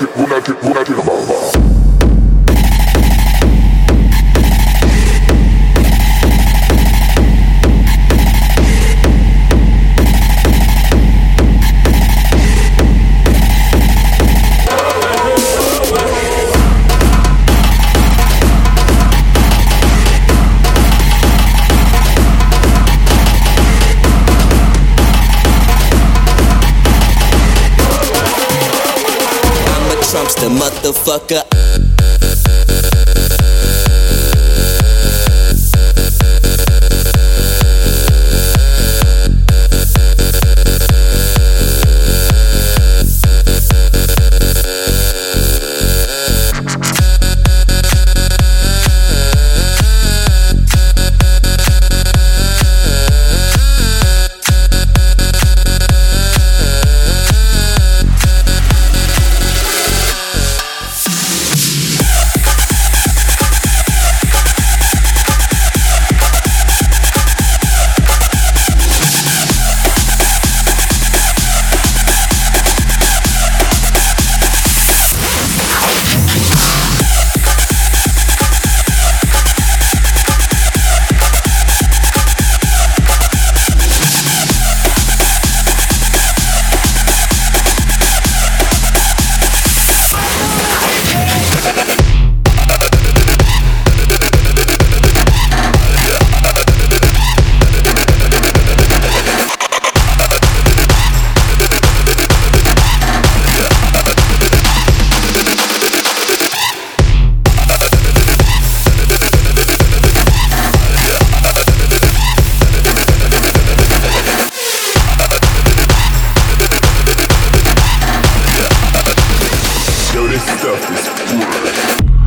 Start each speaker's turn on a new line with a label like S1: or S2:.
S1: we rotate, not rotate, rotate, rotate, the motherfucker.
S2: stuff is good.